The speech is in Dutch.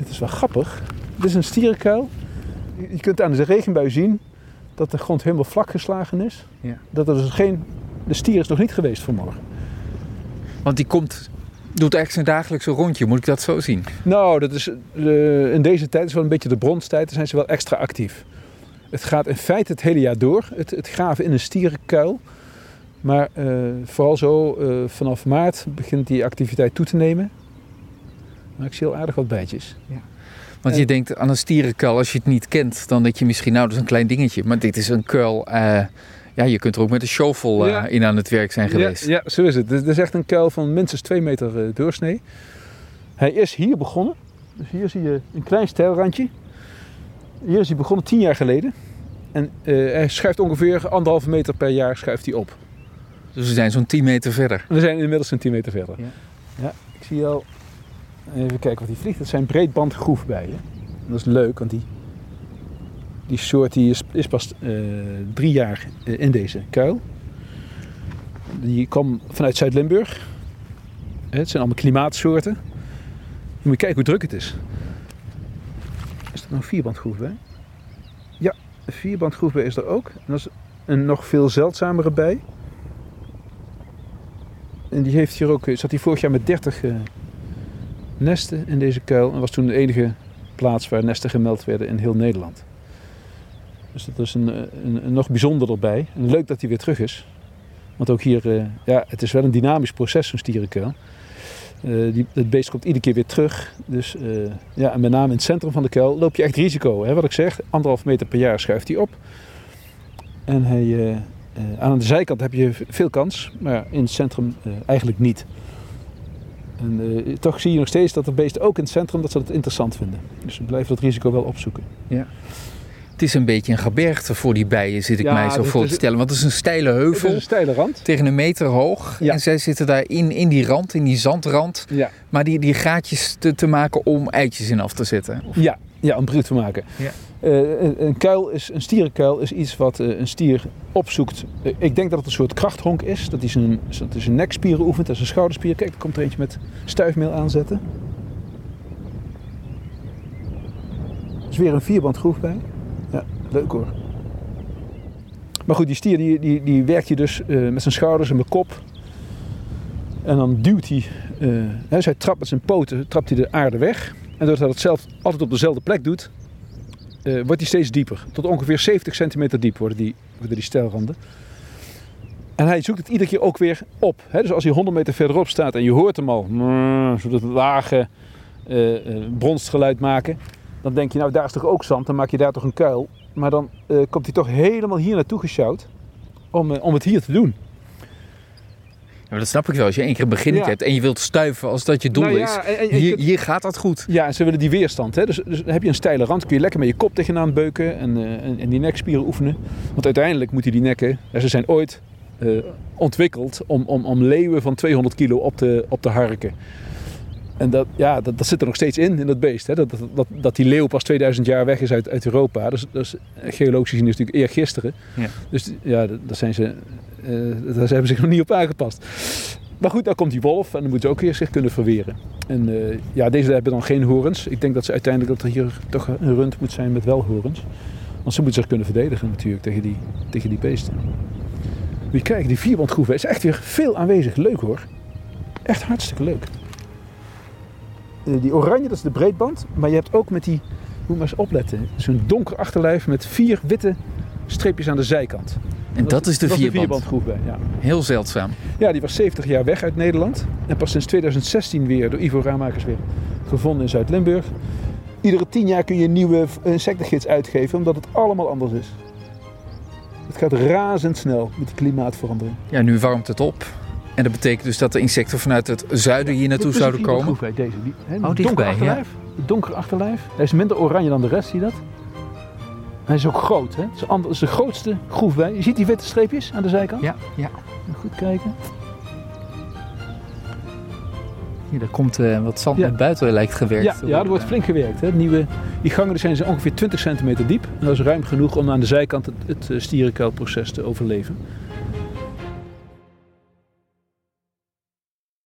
Het is wel grappig. Dit is een stierenkuil. Je kunt aan de regenbui zien dat de grond helemaal vlak geslagen is. Ja. Dat er dus geen... De stier is nog niet geweest vanmorgen. Want die komt, doet echt zijn dagelijkse rondje. Moet ik dat zo zien? Nou, dat is, eh, in deze tijd is wel een beetje de bronstijd. Dan zijn ze wel extra actief. Het gaat in feite het hele jaar door. Het, het graven in een stierenkuil. Maar eh, vooral zo eh, vanaf maart begint die activiteit toe te nemen. Maar ik zie al aardig wat bijtjes. Want En- je denkt aan een stierenkuil, als je het niet kent, dan denk je misschien, nou, dat is een klein dingetje. Maar dit is een kuil, eh, ja, je kunt er ook met een shovel eh, Ja. in aan het werk zijn geweest. Ja, ja, zo is het. Dit is echt een kuil van minstens 2 meter eh, doorsnee. Hij is hier begonnen. Dus hier zie je een klein stijlrandje. Hier is hij begonnen 10 jaar geleden. En eh, hij schuift ongeveer anderhalve meter per jaar schuift hij op. Dus we zijn zo'n 10 meter verder. We zijn inmiddels centimeter verder. Ja. Ja, ik zie al. Even kijken wat hij vliegt. Dat zijn breedbandgroefbijen. En dat is leuk, want die, die soort die is, is pas eh, drie jaar eh, in deze kuil. Die kwam vanuit Zuid-Limburg. Hè, Het zijn allemaal klimaatsoorten. Je moet kijken hoe druk het is. Is er nou vierbandgroefbij? Ja, een vierbandgroefbij is er ook. En dat is een nog veel zeldzamere bij. En die heeft hier ook, zat hij vorig jaar met 30 eh, nesten in deze kuil. En was toen de enige plaats waar nesten gemeld werden in heel Nederland. Dus dat is een, eh, een, nog bijzonderder bij. En leuk dat hij weer terug is. Want ook hier, eh, ja, het is wel een dynamisch proces, zo'n stierenkuil. Eh, die, het beest komt iedere keer weer terug. Dus ja, en met name in het centrum van de kuil loop je echt risico. Hè? Wat ik zeg, anderhalf meter per jaar schuift hij op. En aan de zijkant heb je veel kans, maar in het centrum eigenlijk niet. En eh, toch zie je nog steeds dat de beesten ook in het centrum dat ze het interessant vinden. Dus we blijven dat risico wel opzoeken. Het is een beetje een gebergte voor die bijen, zit ik Ja, mij zo dat voor te stellen. Want het is een steile Het heuvel is een steile rand. tegen een meter hoog. Ja. En zij zitten daar in, in die rand, in die zandrand. Ja. Maar die, die gaatjes te, te maken om eitjes in af te zetten. Of- Ja, ja om broed te maken. Ja. Eh, een, kuil is, een stierenkuil is iets wat eh, een stier opzoekt. Eh, ik denk dat het een soort krachthonk is. Dat hij zijn, dat hij zijn nekspieren oefent en zijn schouderspieren. Kijk, er komt er eentje met stuifmeel aanzetten. Er is weer een vierband groef bij. Ja, leuk hoor. Maar goed, die stier die, die, die werkt hier dus met zijn schouders en met kop. En dan duwt hij, dus hij trapt met zijn poten, trapt hij de aarde weg. En doordat hij dat zelf altijd op dezelfde plek doet, eh, wordt hij steeds dieper. Tot ongeveer 70 centimeter diep worden die, worden die stijlranden. En hij zoekt het iedere keer ook weer op. Hè? Dus als hij 100 meter verderop staat en je hoort hem al, mm, zo dat lage eh, eh, bronsgeluid maken. Dan denk je, nou daar is toch ook zand, dan maak je daar toch een kuil. Maar dan komt hij toch helemaal hier naartoe gesjouwd om, om het hier te doen. Maar dat snap ik wel. Als je één keer een Ja. hebt en je wilt stuiven als dat je doel Nou is. en- en Hier, kunt- hier gaat dat goed. Ja, en ze willen die weerstand. Hè? Dus, dus heb je een steile rand, kun je lekker met je kop tegenaan beuken en, eh, en, die nekspieren oefenen. Want uiteindelijk moeten die nekken, ze zijn ooit eh, ontwikkeld om, om, om leeuwen van 200 kilo op te, op te harken. En dat, ja, dat, dat zit er nog steeds in, in dat beest. Hè? Dat, dat, dat, dat die leeuw pas 2000 jaar weg is uit, uit Europa. Dus, dat is geologisch gezien is natuurlijk eergisteren. Ja. Dus ja, dat- daar, zijn ze, eh, daar hebben ze zich nog niet op aangepast. Maar goed, dan komt die wolf en dan moeten ze ook weer zich kunnen verweren. En eh, ja, deze hebben dan geen horens. Ik denk dat ze uiteindelijk dat er hier toch een rund moet zijn met wel horens. Want ze moeten zich kunnen verdedigen natuurlijk tegen die, tegen die beesten. Moet je kijken, die vierbandgroeven is echt weer veel aanwezig. Leuk hoor. Echt hartstikke leuk. Eh, die oranje, dat is de breedband. Maar je hebt ook met die, moet maar eens opletten, zo'n donker achterlijf met vier witte streepjes aan de zijkant. En dat is de dat vierband. vierbandgroef bij, ja. Heel zeldzaam. Ja, die was 70 jaar weg uit Nederland. En pas sinds 2016 weer door Ivo Raamakers weer gevonden in Zuid-Limburg. Iedere 10 jaar kun je een nieuwe insectengids uitgeven, omdat het allemaal anders is. Het gaat razendsnel met die klimaatverandering. Ja, nu warmt het op. En dat betekent dus dat de insecten vanuit het zuiden hier naartoe Dit is zouden komen. groef bij deze. Die, hè, Oh, dichtbij, ja. achterlijf. Het donkere achterlijf. Hij is minder oranje dan de rest, zie je dat? Hij is ook groot. Hè? Het is, ander- het is de grootste groef bij. Je ziet die witte streepjes aan de zijkant? Ja, ja. Goed kijken. Hier, daar komt eh, wat zand Ja. naar buiten lijkt gewerkt. Ja, ja, er wordt flink gewerkt. Hè. Nieuwe, die gangen zijn ongeveer 20 centimeter diep. En dat is ruim genoeg om aan de zijkant het, het eh, stierenkuilproces te overleven.